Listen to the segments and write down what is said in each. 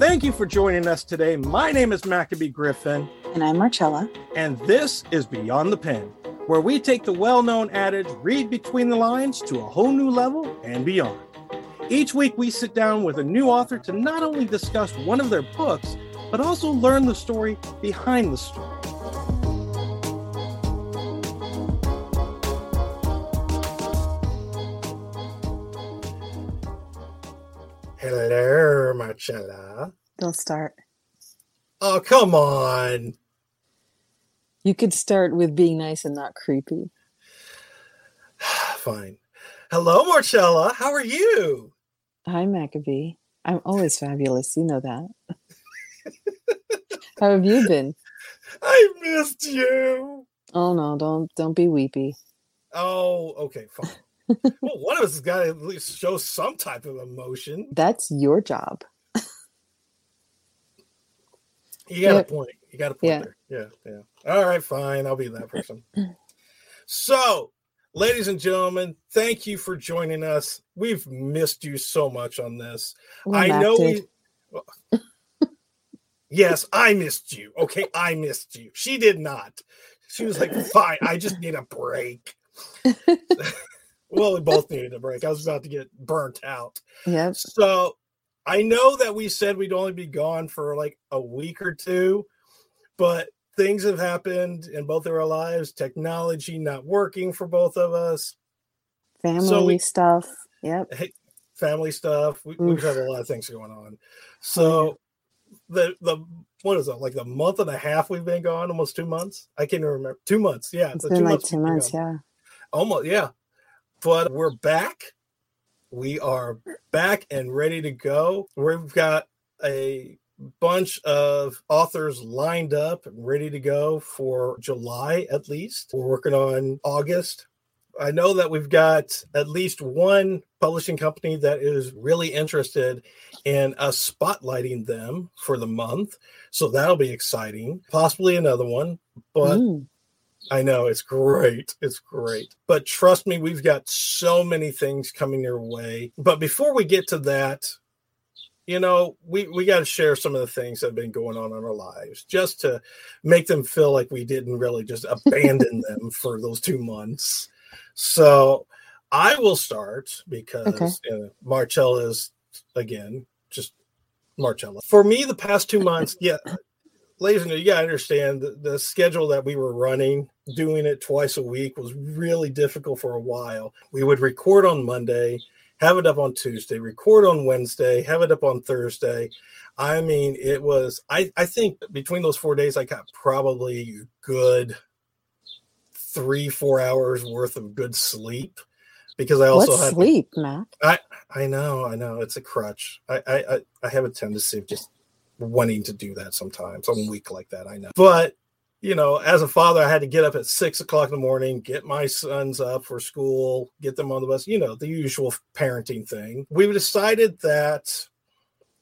Thank you for joining us today. My name is Maccabee Griffin. And I'm Marcella. And this is Beyond the Pen, where we take the well known adage, read between the lines, to a whole new level and beyond. Each week, we sit down with a new author to not only discuss one of their books, but also learn the story behind the story. Marcella. Don't start. Oh, come on. You could start with being nice and not creepy. Fine. Hello, Marcella. How are you? Hi, Maccabee. I'm always fabulous. You know that. How have you been? I missed you. Oh no, don't don't be weepy. Oh, okay, fine. well, one of us has got to at least show some type of emotion. That's your job. You got a point. You got a point yeah. there. Yeah, yeah. All right, fine. I'll be that person. so, ladies and gentlemen, thank you for joining us. We've missed you so much on this. We I know we. yes, I missed you. Okay, I missed you. She did not. She was like, "Fine, I just need a break." well, we both needed a break. I was about to get burnt out. Yep. So I know that we said we'd only be gone for like a week or two, but things have happened in both of our lives. Technology not working for both of us. Family So we- stuff. Yep. Family stuff. We, we've had a lot of things going on. So the the what is it like the month and a half we've been gone? Almost two months. I can't even remember. Two months. Yeah, It's the been like months two months, gone. yeah. Almost, yeah. But we're back. We are back and ready to go. We've got a bunch of authors lined up and ready to go for July at least. We're working on August. I know that we've got at least one publishing company that is really interested in us spotlighting them for the month. So that'll be exciting. Possibly another one, but Mm. I know it's great. It's great. But trust me, we've got so many things coming your way. But before we get to that, you know, we, we got to share some of the things that have been going on in our lives just to make them feel like we didn't really just abandon them for those two months. So I will start because Okay. uh, Marcella is, again, just Marcella. For me, the past two months, yeah, ladies and gentlemen, you gotta understand the, the schedule that we were running, doing it twice a week was really difficult for a while. We would record on Monday, have it up on Tuesday, record on Wednesday, have it up on Thursday. I mean, it was I, I think between those four days I got probably good three, four hours worth of good sleep because I also What had sleep, Mac? I I know, I know. It's a crutch. I, I, I have a tendency of just wanting to do that sometimes. I'm weak like that. I know. But you know, as a father, I had to get up at six o'clock in the morning, get my sons up for school, get them on the bus. You know, the usual parenting thing. We decided that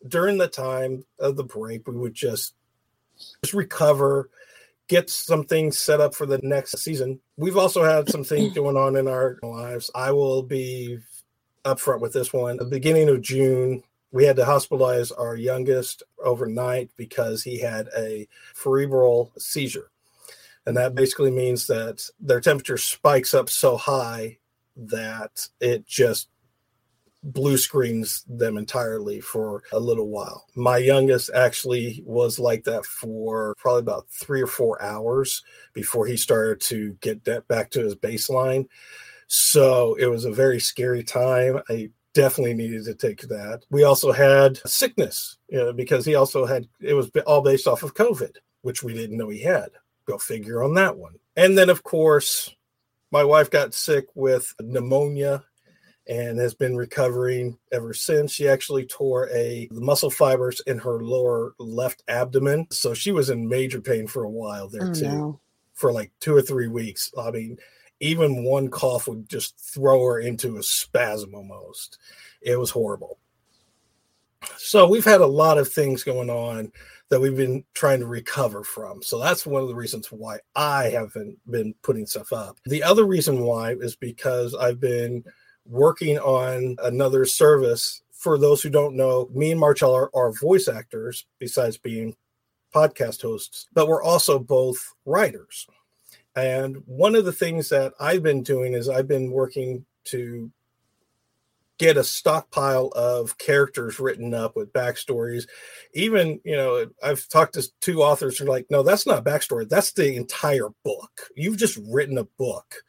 during the time of the break, we would just just recover, get some things set up for the next season. We've also had some things going on in our lives. I will be upfront with this one. The beginning of June, we had to hospitalize our youngest overnight because he had a cerebral seizure. And that basically means that their temperature spikes up so high that it just blue screens them entirely for a little while. My youngest actually was like that for probably about three or four hours before he started to get that back to his baseline. So it was a very scary time. I definitely needed to take that. We also had sickness you know, because he also had it was all based off of COVID, which we didn't know he had. Go figure on that one. And then, of course, my wife got sick with pneumonia and has been recovering ever since. She actually tore a the muscle fibers in her lower left abdomen, so she was in major pain for a while there Oh too, no. for like two or three weeks. I mean, even one cough would just throw her into a spasm almost. It was horrible. So we've had a lot of things going on that we've been trying to recover from. So that's one of the reasons why I haven't been putting stuff up. The other reason why is because I've been working on another service for those who don't know, me and Marcel are, are voice actors besides being podcast hosts, but we're also both writers. And one of the things that I've been doing is I've been working to get a stockpile of characters written up with backstories. Even, you know, I've talked to two authors who are like, no, that's not backstory. That's the entire book. You've just written a book,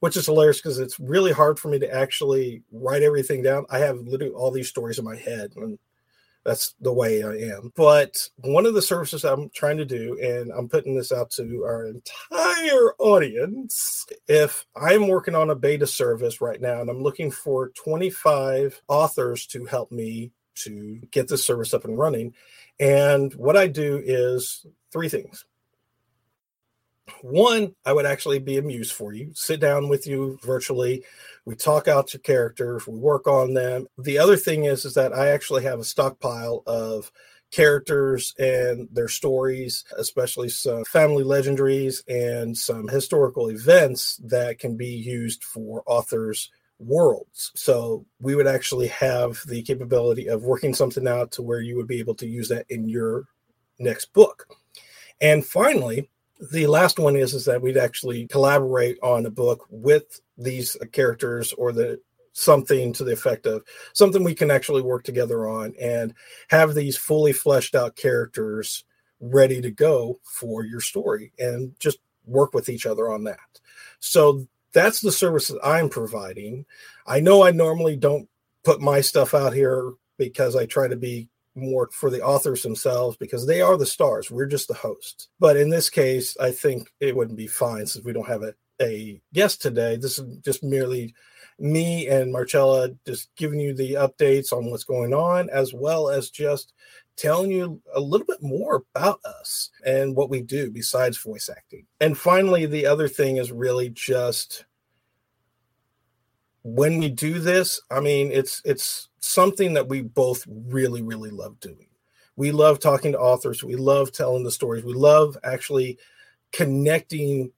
which is hilarious because it's really hard for me to actually write everything down. I have literally all these stories in my head. And that's the way I am. But one of the services I'm trying to do, and I'm putting this out to our entire audience, if I'm working on a beta service right now and I'm looking for 25 authors to help me to get this service up and running. And what I do is three things. One, I would actually be amused for you, sit down with you virtually. We talk out your characters, we work on them. The other thing is, is that I actually have a stockpile of characters and their stories, especially some family legendaries and some historical events that can be used for authors' worlds. So we would actually have the capability of working something out to where you would be able to use that in your next book. And finally, the last one is is that we'd actually collaborate on a book with these characters or the something to the effect of something we can actually work together on and have these fully fleshed out characters ready to go for your story and just work with each other on that. So that's the service that I'm providing. I know I normally don't put my stuff out here because I try to be more for the authors themselves because they are the stars. We're just the hosts. But in this case, I think it wouldn't be fine since we don't have a, a guest today. This is just merely me and Marcella just giving you the updates on what's going on, as well as just telling you a little bit more about us and what we do besides voice acting. And finally, the other thing is really just when we do this, I mean, it's it's something that we both really really love doing. We love talking to authors. We love telling the stories. We love actually connecting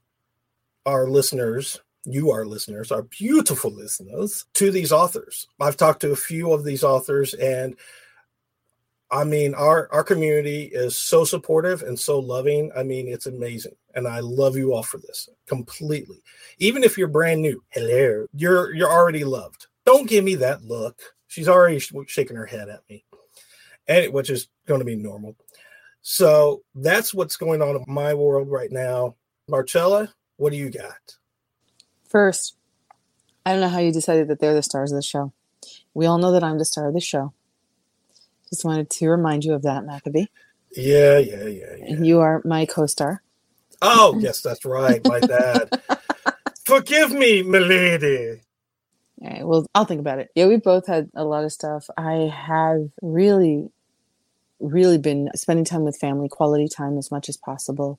our listeners, you our listeners, our beautiful listeners to these authors. I've talked to a few of these authors and I mean, our our community is so supportive and so loving. I mean, it's amazing, and I love you all for this completely. Even if you're brand new, hello, you're you're already loved. Don't give me that look. She's already shaking her head at me, and which is going to be normal. So that's what's going on in my world right now. Marcella, what do you got? First, I don't know how you decided that they're the stars of the show. We all know that I'm the star of the show. Just wanted to remind you of that, Maccabee. Yeah, yeah, yeah, yeah. You are my co-star. Oh, yes, that's right. My dad. Forgive me, milady. All right, well, I'll think about it. Yeah, we both had a lot of stuff. I have really, really been spending time with family, quality time as much as possible.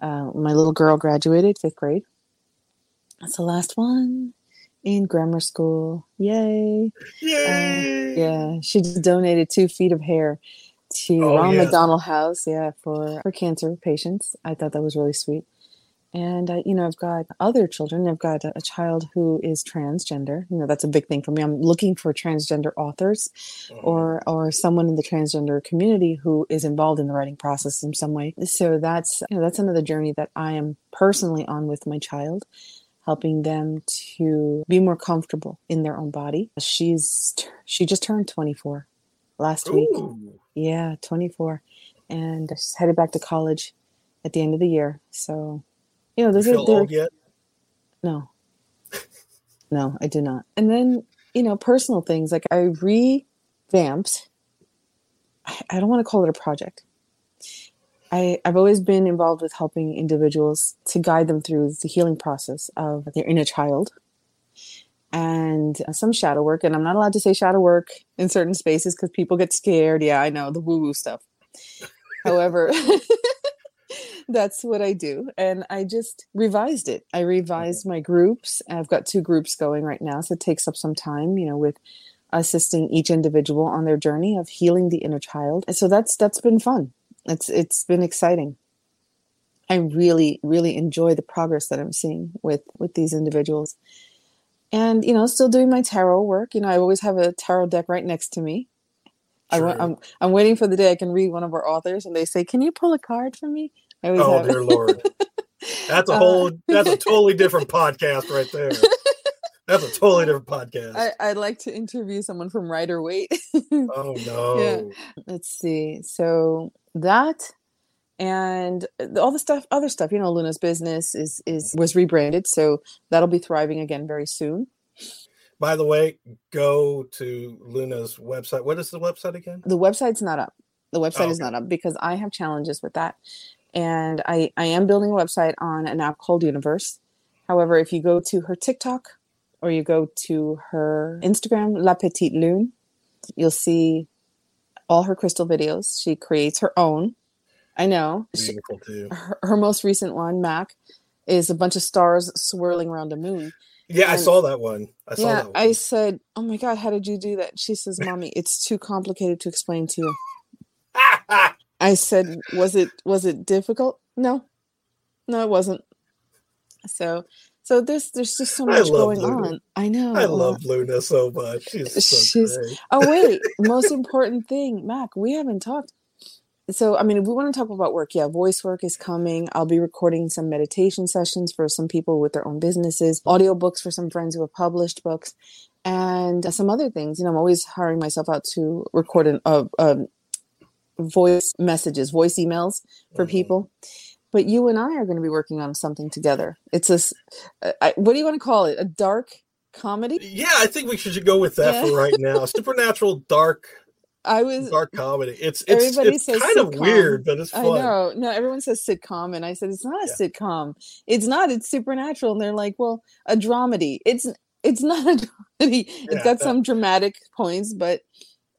Uh, my little girl graduated fifth grade. That's the last one in grammar school. Yay! Yay! Uh, yeah, she just donated two feet of hair to Oh, Ronald yes. McDonald House. Yeah, for for cancer patients. I thought that was really sweet. And uh, you know, I've got other children. I've got a, a child who is transgender. You know, that's a big thing for me. I'm looking for transgender authors Mhm. or or someone in the transgender community who is involved in the writing process in some way. So that's you know that's another journey that I am personally on with my child, helping them to be more comfortable in their own body. She's she just turned 24 last week. Yeah, 24, and she's headed back to college at the end of the year. So you know, You those feel are yet? no. No, I do not. And then, you know, personal things like I revamped. I, I don't want to call it a project. I, I've always been involved with helping individuals to guide them through the healing process of their inner child and uh, some shadow work. And I'm not allowed to say shadow work in certain spaces because people get scared. Yeah, I know the woo woo stuff. However, that's what I do. And I just revised it. I revised my groups. I've got two groups going right now. So it takes up some time, you know, with assisting each individual on their journey of healing the inner child. And so that's that's been fun. It's it's been exciting. I really, really enjoy the progress that I'm seeing with with these individuals. and you know, still doing my tarot work. You know, I always have a tarot deck right next to me. I, am I'm waiting for the day I can read one of our authors, and they say, "Can you pull a card for me?" I always Oh dear lord. That's a Uh, whole that's a totally different podcast right there. That's a totally different podcast. I, I'd like to interview someone from Rider Waite. oh no. Let's see. So that and uh, all the stuff, other stuff. You know, Luna's business is is was rebranded, so that'll be thriving again very soon. By the way, go to Luna's website. What is the website again? The website's not up. The website Oh, is not up because I have challenges with that, and I I am building a website on an app called Universe. However, if you go to her TikTok or you go to her Instagram, La Petite Lune, you'll see all her crystal videos. She creates her own. I know. She, Beautiful too. her, her most recent one, Mac, is a bunch of stars swirling around a moon. Yeah, I saw that one. I saw yeah, that one. I said, "Oh my god, how did you do that?" She says, "Mommy, it's too complicated to explain to you." I said, "Was it was it difficult?" No, no, it wasn't. So, so there's there's just so much going Luna. on. I know. I love Luna so much. She's so She's- great. Oh wait, most important thing, Mac. We haven't talked. So I mean, if we want to talk about work, yeah, voice work is coming. I'll be recording some meditation sessions for some people with their own businesses, audiobooks for some friends who have published books, and some other things. You know, I'm always hiring myself out to record an uh, um, voice messages, voice emails for Mhm. people. But you and I are going to be working on something together. It's a, s- uh, I, what do you want to call it? A dark comedy? Yeah, I think we should go with that Yeah. for right now. Supernatural dark I was dark comedy. It's it's Everybody it's says kind of weird, but it's I know. No, everyone says sitcom, and I said it's not a Yeah. sitcom. It's not. It's supernatural, and they're like, well, a dramedy. It's it's not a dramedy. Yeah, it's got that- some dramatic points, but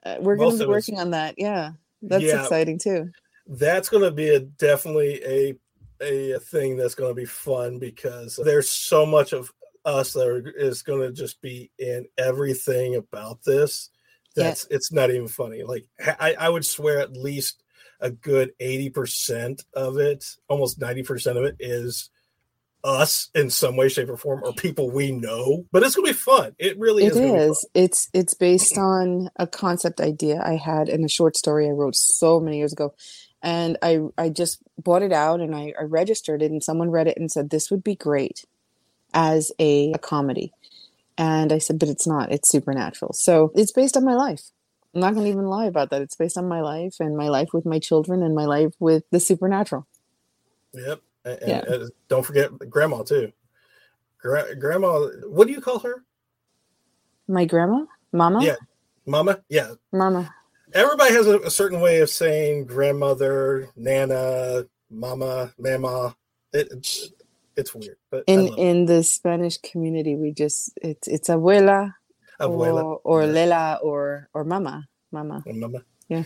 uh, we're going to be working on that. Yeah, that's exciting too. That's going to be a definitely a a thing that's going to be fun because there's so much of us that are, is going to just be in everything about this. Yeah. That's it's not even funny. Like I, I would swear at least a good 80% of it, almost 90% of it is us in some way, shape, or form, or people we know. But it's gonna be fun. It really It is. gonna be fun. is. It's it's based on a concept idea I had in a short story I wrote so many years ago. And I I just bought it out and I, I registered it and someone read it and said this would be great as a, a comedy. And I said, but it's not, it's supernatural. So it's based on my life. I'm not gonna even lie about that. It's based on my life and my life with my children and my life with the supernatural. Yep. And, Yeah. and, don't forget grandma too. Gra- grandma, what do you call her? My grandma? Mama? Yeah. Mama? Yeah. Mama. Everybody has a, a certain way of saying grandmother, nana, mama, mama. It, it's, it's weird, but I In it. in the Spanish community we just it's it's abuela abuela or, or yeah. Lela or or Mama. Mama. and mama. Yeah.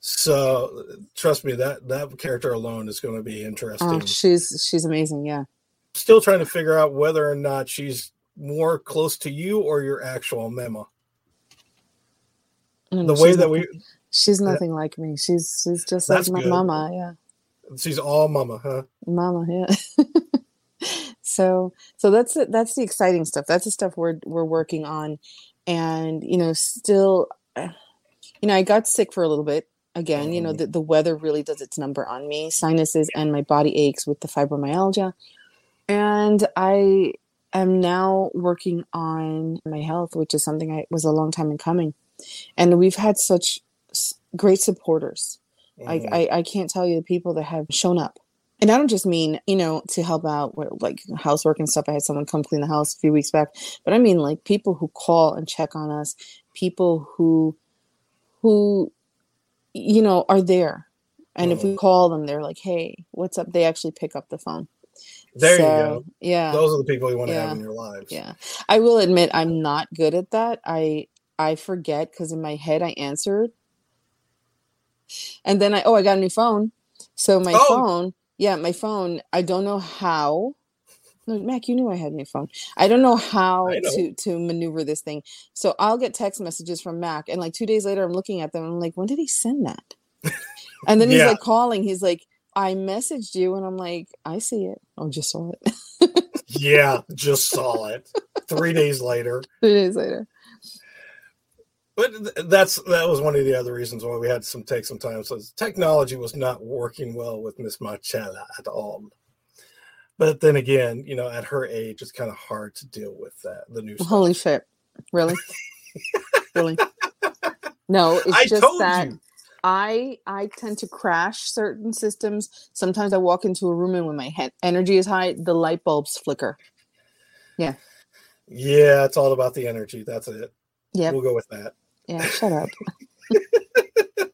So trust me, that that character alone is going to be oh, interesting. Oh, she's she's amazing. Yeah. Still trying to figure out whether or not she's more close to you or your actual mama. The way that nothing- we, she's nothing like me. She's she's just That's like my good. mama. Yeah. she's all mama, huh? Mama. Yeah. so so that's. That's the exciting stuff. That's the stuff we're we're working on, and you know still, you know I got sick for a little bit. Again, you know Mhm. the, the weather really does its number on me, sinuses and my body aches with the fibromyalgia, and I am now working on my health, which is something I was a long time in coming, and we've had such great supporters. Mhm. I, I I can't tell you the people that have shown up. And I don't just mean, you know, to help out with like housework and stuff. I had someone come clean the house a few weeks back, but I mean like people who call and check on us, people who who you know are there. And if we call them, they're like, "Hey, what's up?" They actually pick up the phone. there you go. Yeah. Those are the people you want to Yeah. have in your lives. Yeah. I will admit I'm not good at that. I I forget because in my head I answered. And then I oh I got a new phone. So my Oh. phone, yeah, my phone, I don't know how. No, Mac, you knew I had a new phone. I don't know how know. to to maneuver this thing. So I'll get text messages from Mac and like 2 days later I'm looking at them and I'm like, "When did he send that?" and then he's Yeah. like calling. He's like, "I messaged you." And I'm like, "I see it. Oh, just saw it." Yeah, just saw it. three days later. Three days later. But that's that was one of the other reasons why we had some take some time. So technology was not working well with Miss Marcella at all. But then again, you know, at her age, it's kind of hard to deal with that. The new Holy shit! Really? really? No, it's I just told that you. I I tend to crash certain systems. Sometimes I walk into a room and when my he- energy is high, the light bulbs flicker. Yeah, Yeah, it's all about the energy. That's it. Yeah, We'll go with that. Yeah. Shut up.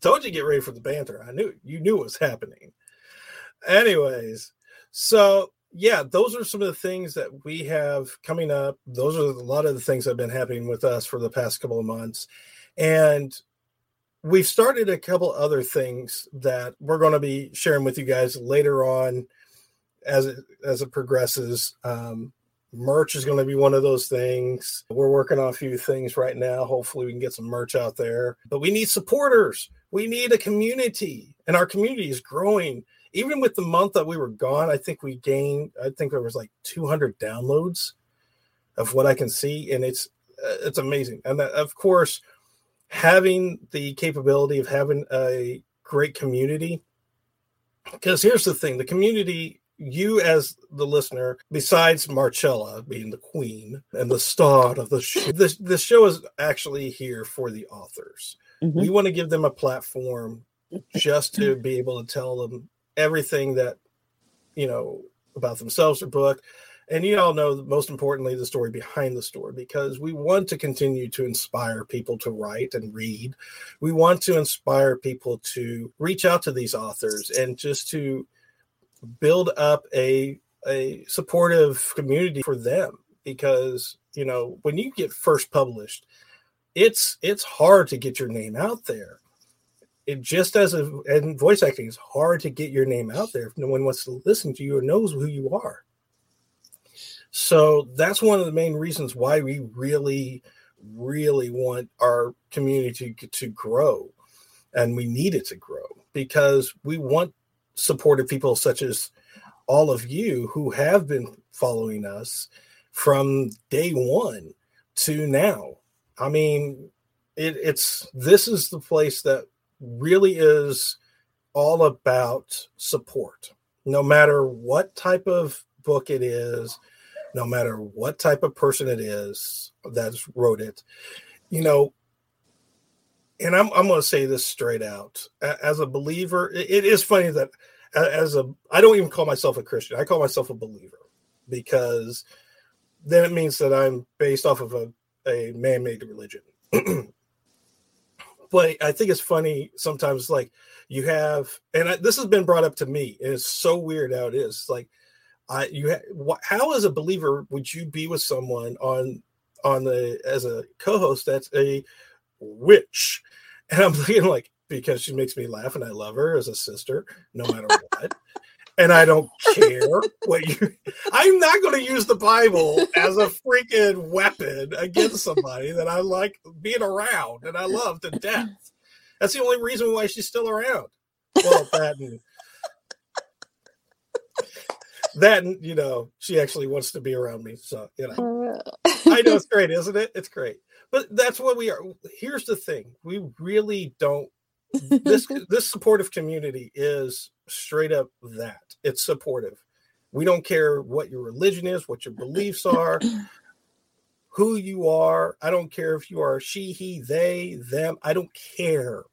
Told you get ready for the banter. I knew you knew what was happening. Anyways, so yeah, those are some of the things that we have coming up. Those are a lot of the things that have been happening with us for the past couple of months. And we've started a couple other things that we're going to be sharing with you guys later on as it as it progresses. Um, merch is going to be one of those things. We're working on a few things right now. Hopefully, we can get some merch out there. But we need supporters. We need a community, and our community is growing. Even with the month that we were gone, I think we gained. I think there was like 200 downloads of what I can see, and it's uh, it's amazing. And that, of course, having the capability of having a great community. Because here's the thing: the community you as the listener, besides Marcella being the queen and the star of the show, this the show is actually here for the authors. Mhm. We want to give them a platform just to be able to tell them everything that you know about themselves or book. And you all know, most importantly, the story behind the story, because we want to continue to inspire people to write and read. We want to inspire people to reach out to these authors and just to build up a a supportive community for them because you know when you get first published it's it's hard to get your name out there. It just as a and voice acting is hard to get your name out there if no one wants to listen to you or knows who you are. So that's one of the main reasons why we really really want our community to, to grow and we need it to grow because we want supportive people such as all of you who have been following us from day one to now. I mean, it, it's this is the place that really is all about support, no matter what type of book it is, no matter what type of person it is that's wrote it. You know, and I'm, I'm going to say this straight out as a believer it- is funny that as a i don't even call myself a christian i call myself a believer because then it means that i'm based off of a, a man-made religion. But i think it's funny sometimes like you have and I, this has been brought up to me and it's so weird how it is like i you ha, wh- how as a believer would you be with someone on on the as a co-host that's a witch. And i'm thinking like because she makes me laugh and i love her as a sister no matter what. And i don't care what you i'm not going to use the bible as a freaking weapon against somebody that i like being around and i love to death. That's the only reason why she's still around. Well that and that and you know she actually wants to be around me so you know. Oh, I know it's great, isn't it? It's great. But that's what we are. Here's the thing: we really don't. This this supportive community is straight up that. It's supportive. We don't care what your religion is, what your beliefs are, who you are. I don't care if you are she, he, they, them. I don't care.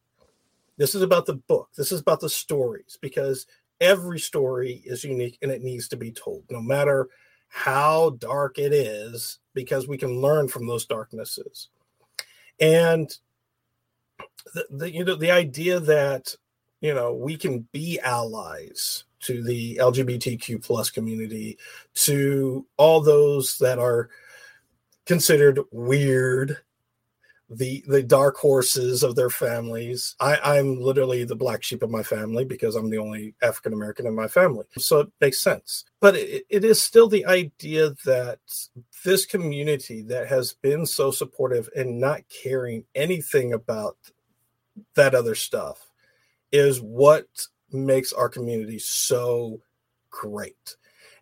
This is about the book. This is about the stories because every story is unique and it needs to be told, no matter how dark it is, because we can learn from those darknesses. And the, the you know the idea that you know we can be allies to the LGBTQ plus community, to all those that are considered weird, the the dark horses of their families. I, I'm literally the black sheep of my family because I'm the only African American in my family. So it makes sense. But it, it is still the idea that this community that has been so supportive and not caring anything about that other stuff is what makes our community so great.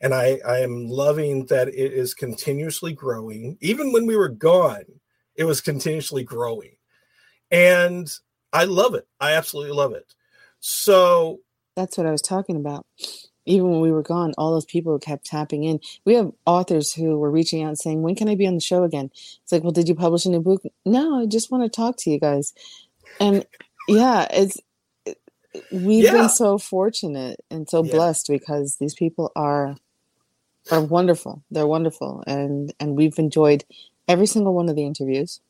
and I, I am loving that it is continuously growing. Even when we were gone, it was continuously growing. And I love it. I absolutely love it. So that's what I was talking about. Even when we were gone, all those people kept tapping in. We have authors who were reaching out saying, When can I be on the show again? It's like, Well, did you publish a new book? No, I just want to talk to you guys. And yeah, it's we've yeah. been so fortunate and so yeah. blessed because these people are are wonderful. They're wonderful, and and we've enjoyed every single one of the interviews.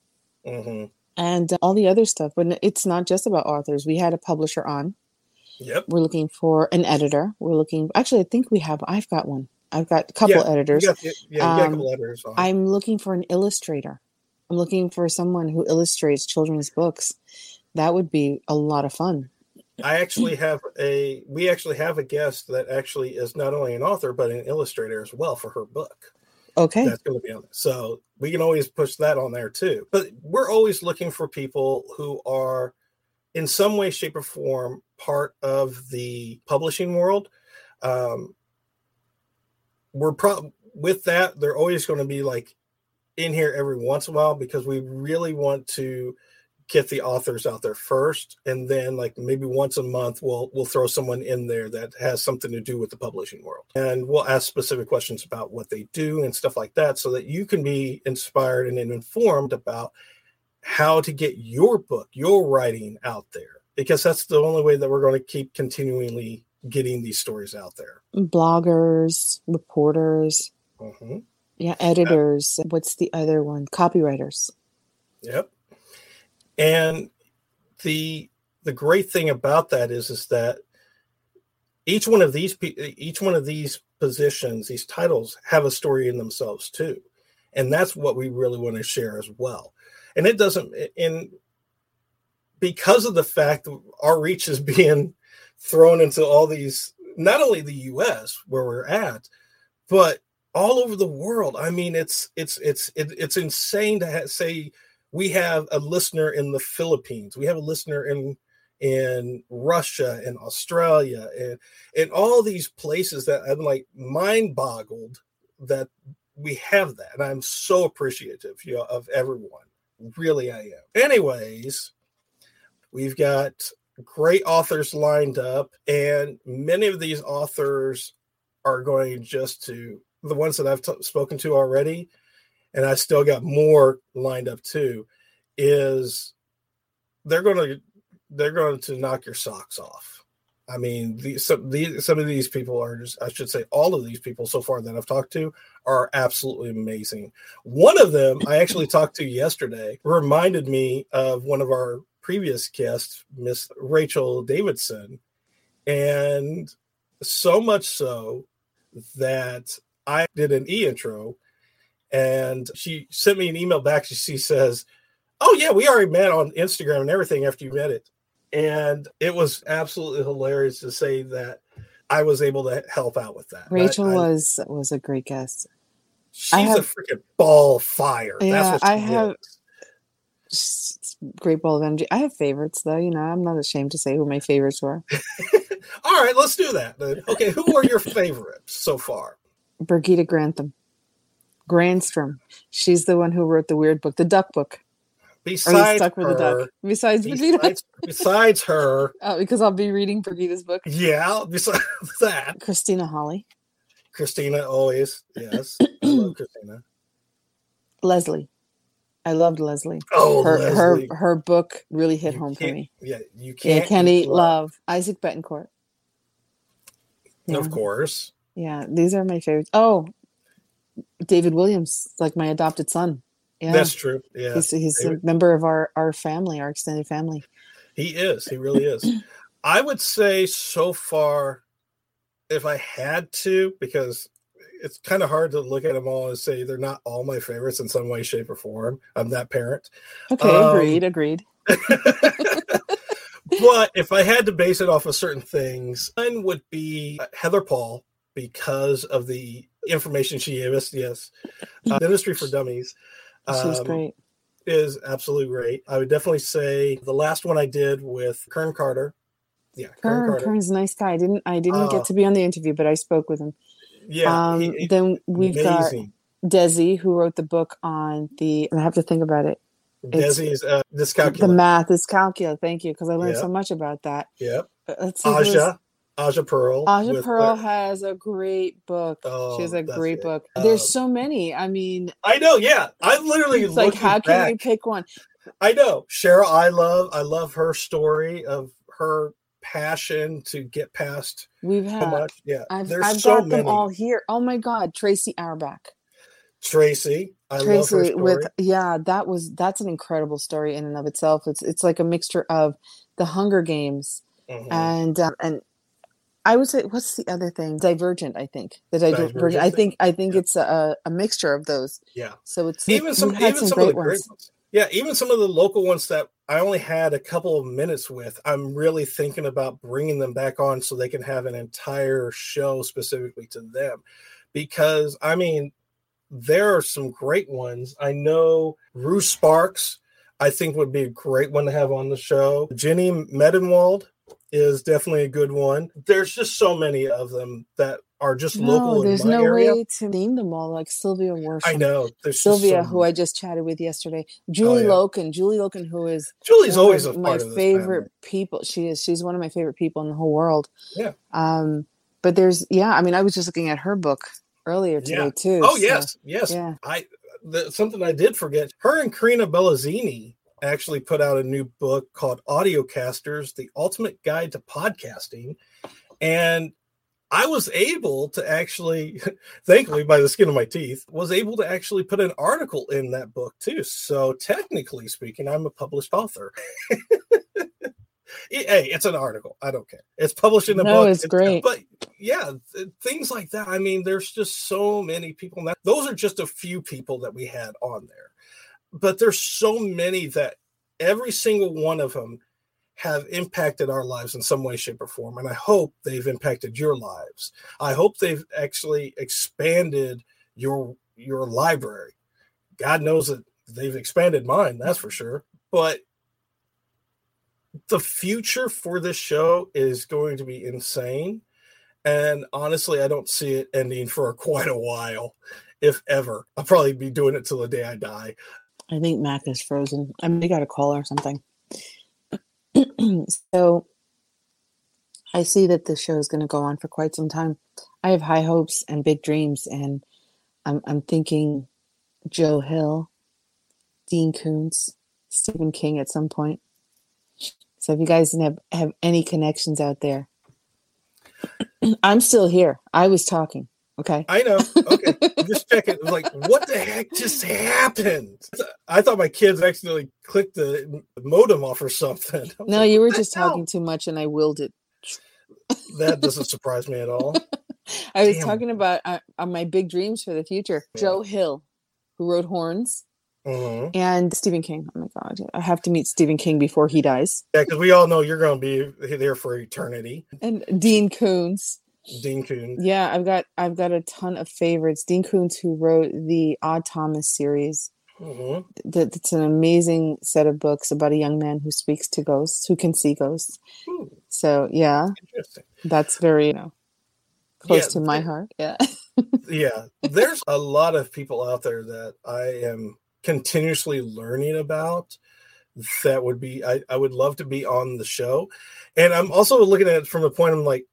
Mm-hmm. And all the other stuff, but it's not just about authors. We had a publisher on. Yep. We're looking for an editor. We're looking. Actually, I think we have. I've got one. I've got a couple yeah, editors. Got, yeah, um, a couple editors. I'm looking for an illustrator. I'm looking for someone who illustrates children's books. That would be a lot of fun. I actually have a we actually have a guest that actually is not only an author but an illustrator as well for her book. Okay. That's going to be on it. So we can always push that on there too. But we're always looking for people who are in some way, shape, or form part of the publishing world. Um, we're pro with that, they're always going to be like in here every once in a while because we really want to get the authors out there first and then like maybe once a month we'll we'll throw someone in there that has something to do with the publishing world. And we'll ask specific questions about what they do and stuff like that so that you can be inspired and informed about how to get your book your writing out there because that's the only way that we're going to keep continually getting these stories out there. Bloggers reporters. Mm-hmm. yeah editors what's the other one? Copywriters. Yep and the the great thing about that is is that each one of these each one of these positions these titles have a story in themselves too. And that's what we really want to share as well. And it doesn't in because of the fact that our reach is being thrown into all these not only the us where we're at but all over the world. I mean it's it's it's it, it's insane to have, say we have a listener in the Philippines. We have a listener in in Russia and Australia and in all these places that I'm like mind boggled that we have that. And I'm so appreciative you know, of everyone. Really, I am. Anyways, we've got great authors lined up, and many of these authors are going just to the ones that I've t- spoken to already and I still got more lined up too, is they're going to they're going to knock your socks off. I mean, the, some some of these people are just I should say all of these people so far that I've talked to are absolutely amazing. One of them I actually talked to yesterday reminded me of one of our previous guests, Miss Rachel Davidson, and so much so that I did an e intro and she sent me an email back. She says, "Oh yeah, we already met on Instagram and everything after you met it." And it was absolutely hilarious to say that I was able to help out with that. Rachel I, was was a great guest. She's have, a freaking ball of fire. Yeah, I have great ball of energy. I have favorites though. You know, I'm not ashamed to say who my favorites were. All right, let's do that. Okay, who are your favorites so far? Brigida Grantham. Grandstrom. She's the one who wrote the weird book, the duck book. Besides stuck her, with the duck? Besides besides, besides her. Oh, because I'll be reading Brigida's book. Yeah, besides that. Christina Holly. Christina always, yes. I love Christina. Leslie. I loved Leslie. Oh, her Leslie. her her book really hit you home for me. Yeah, you can't. Yeah, can't eat love. love. Isaac Betancourt. Yeah. Of course. Yeah, these are my favorites. Oh, David Williams, like my adopted son. Yeah, that's true. Yeah, he's, he's a member of our our family, our extended family. He is. He really is. I would say so far, if I had to, because it's kind of hard to look at them all and say they're not all my favorites in some way, shape, or form. I'm that parent. Okay, um, agreed. Agreed. but if I had to base it off of certain things, one would be Heather Paul because of the information she gave us. Yes, uh, Ministry for Dummies. Um, She's great. Is absolutely great. I would definitely say the last one I did with Kern Carter. Yeah, Kern, Kern Carter. Kern's a nice guy. I didn't I didn't uh, get to be on the interview, but I spoke with him. Yeah. Um, he- then we've got. Desi, who wrote the book on the. And I have to think about it. it's- Desi's uh, The math is calculus. Thank you, because I learned Yeah. so much about that. Yep. Uh, Let's see. is- Aja. Aja Pearl. Aja Pearl uh, has a great book. oh, she has a great it. book. Um, There's so many. I mean, I know. Yeah. I'm literally it's like how can back. we pick one? I know Cheryl. I love. I love her story of her passion to get past We've so had. much. Yeah. I've, There's I've so got many. them all here. Oh my God, Tracy Auerbach. Tracy. I love her Tracy with yeah, that was that's an incredible story in and of itself. It's it's like a mixture of the Hunger Games Mhm. and um, and I would say what's the other thing? Divergent, I think. The Divergent. Divergent, I think I think yeah. it's a, a mixture of those. yeah. So it's Even some. Even some, of the great great ones. Yeah. Even some of the local ones that I only had a couple of minutes with. I'm really thinking about bringing them back on so they can have an entire show specifically to them, because I mean, there are some great ones. I know Rue Sparks. I think would be a great one to have on the show. Jenny Medenwald is definitely a good one. There's just so many of them that are just local No, in there's no area. way to name them all. Like Sylvia Worsham. I know. There's Sylvia, so who I just chatted with yesterday. Julie yeah. Loken. Julie Loken, who is Julie's always a of part my favorite people. She is. She's one of my favorite people in the whole world. Yeah. Um, but there's yeah. I mean, I was just looking at her book earlier today Yeah. too. Oh so, yes, yes. yeah. I the, something I did forget. Her and Karina Bellazzini actually put out a new book called Audiocasters: The Ultimate Guide to Podcasting, and I was able to actually, thankfully by the skin of my teeth, was able to actually put an article in that book too. So technically speaking, I'm a published author. hey, it's an article. I don't care. It's published in a No, book. it's great. But yeah, th- things like that. I mean, there's just so many people. That those are just a few people that we had on there, but there's so many that every single one of them have impacted our lives in some way, shape, or form. And I hope they've impacted your lives. I hope they've actually expanded your your library. God knows that they've expanded mine, that's for sure. But the future for this show is going to be insane. And honestly, I don't see it ending for quite a while, if ever. I'll probably be doing it till the day I die. I think Mac is frozen. I mean, we got a call or something. so I see that this show is going to go on for quite some time. I have high hopes and big dreams, and I'm I'm thinking Joe Hill, Dean Koontz, Stephen King at some point. So if you guys have, have any connections out there, I'm still here. I was talking. Okay. I know. Okay. just checking. It was like, what the heck just happened? I thought my kids accidentally clicked the modem off or something. No, like, you were just hell?" talking too much, and I willed it. That doesn't surprise me at all. I was Damn. talking about uh, uh, my big dreams for the future. Yeah. Joe Hill, who wrote Horns, Mhm. and Stephen King. Oh my God, I have to meet Stephen King before he dies. Yeah, because we all know you're going to be there for eternity. And Dean Koontz. Dean Coon. Yeah, I've got I've got a ton of favorites. Dean Koontz, who wrote the Odd Thomas series. Mhm. That it's an amazing set of books about a young man who speaks to ghosts, who can see ghosts. Ooh, So yeah, that's very you know close Yeah, to my heart. Yeah. yeah there's a lot of people out there that i am continuously learning about that would be I, I would love to be on the show and i'm also looking at it from a point i'm like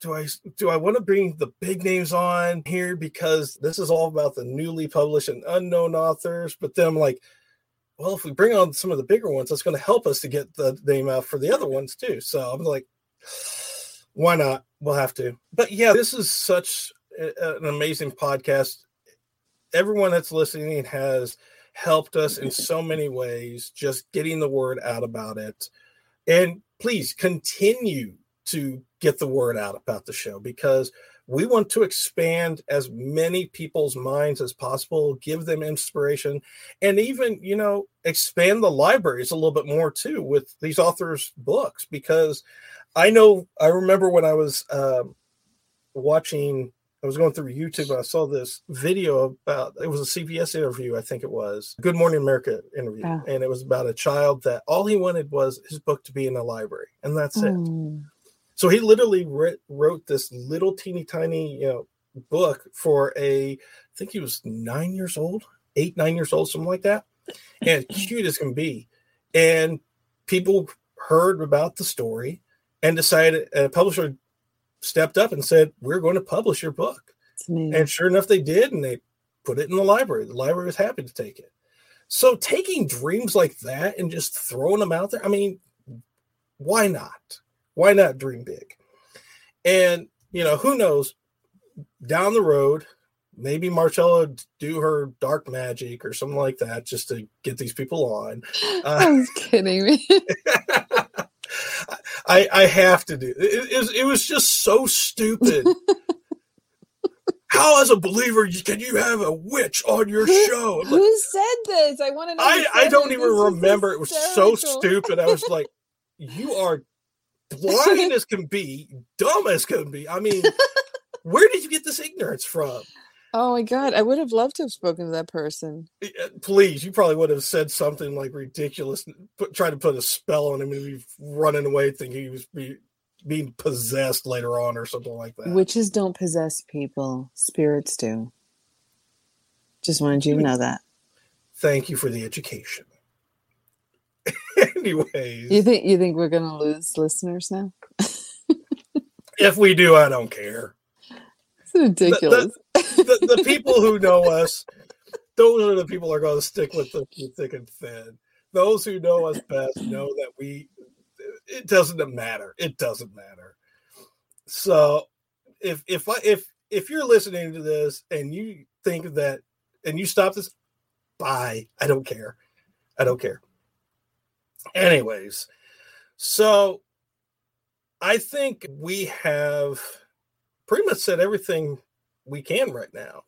do i do i want to bring the big names on here? Because this is all about the newly published and unknown authors but then i'm like well if we bring on some of the bigger ones that's going to help us to get the name out for the other ones too. So i'm like why not? We'll have to. But yeah this is such a- an amazing podcast. Everyone that's listening has helped us in so many ways just getting the word out about it. And please continue to get the word out about the show because we want to expand as many people's minds as possible give them inspiration and even you know expand the libraries a little bit more too with these authors books because i know i remember when i was um, watching I was going through YouTube and I saw this video about it was a CBS interview, I think it was Good Morning America interview, Yeah. and it was about a child that all he wanted was his book to be in a library, and that's it. So he literally writ, wrote this little teeny tiny, you know, book for a, I think he was nine years old, eight, nine years old, something like that. And cute as can be. And people heard about the story and decided, a publisher stepped up and said, We're going to publish your book. And sure enough, they did. And they put it in the library. The library was happy to take it. So taking dreams like that and just throwing them out there, I mean, why not? Why not dream big? And you know, who knows? Down the road, maybe Marcella do her dark magic or something like that just to get these people on. Uh, I was kidding me. I I have to do it. It, it, it was just so stupid. How, as a believer, can you have a witch on your who, show? Who said this? I want to know. I, I don't even remember. It was so stupid. I was like, you are blind as can be, dumb as can be. I mean, where did you get this ignorance from? Oh my god, I would have loved to have spoken to that person. Eh, eh, please, you probably would have said something like ridiculous, put, try to put a spell on him and be running away thinking he was be, being possessed later on or something like that. Witches don't possess people, spirits do. Just wanted you to know that. Thank you for the education. Anyways, you think you think we're gonna lose listeners now? if we do, I don't care. It's ridiculous. The, the, the, the people who know us, those are the people are going to stick with the thick and thin. Those who know us best know that we. It doesn't matter. It doesn't matter. So, if if I, if if you're listening to this and you think that and you stop this, bye. I don't care. I don't care. Anyways, so I think we have pretty much said everything we can right now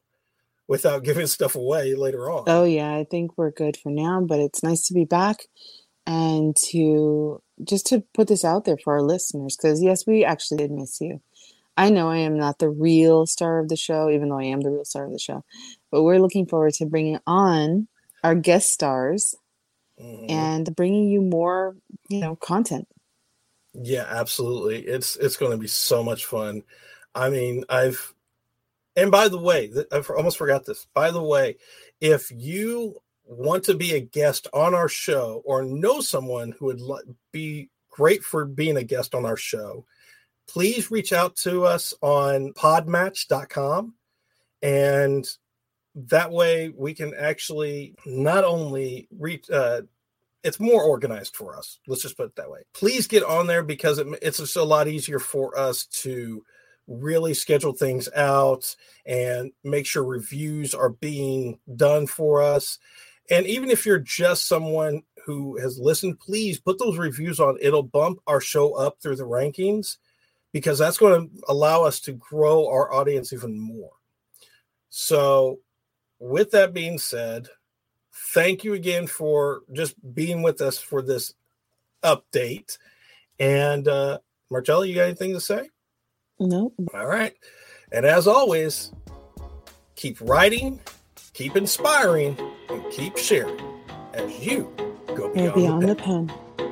without giving stuff away later on. Oh, yeah, I think we're good for now, but it's nice to be back and to just to put this out there for our listeners because, yes, we actually did miss you. I know I am not the real star of the show, even though I am the real star of the show, but we're looking forward to bringing on our guest stars mm-hmm. and bringing you more, you know, content. Yeah, absolutely. It's it's going to be so much fun. I mean, I've and by the way, I almost forgot this. By the way, if you want to be a guest on our show or know someone who would be great for being a guest on our show, please reach out to us on podmatch.com and that way we can actually not only reach uh, it's more organized for us let's just put it that way. Please get on there because it, it's just a lot easier for us to really schedule things out and make sure reviews are being done for us. And even if you're just someone who has listened please put those reviews on. It'll bump our show up through the rankings because that's going to allow us to grow our audience even more. So with that being said, thank you again for just being with us for this update. And uh Marcella, you got anything to say? No. All right. And as always, keep writing, keep inspiring, and keep sharing as you go beyond, beyond the pen. The pen.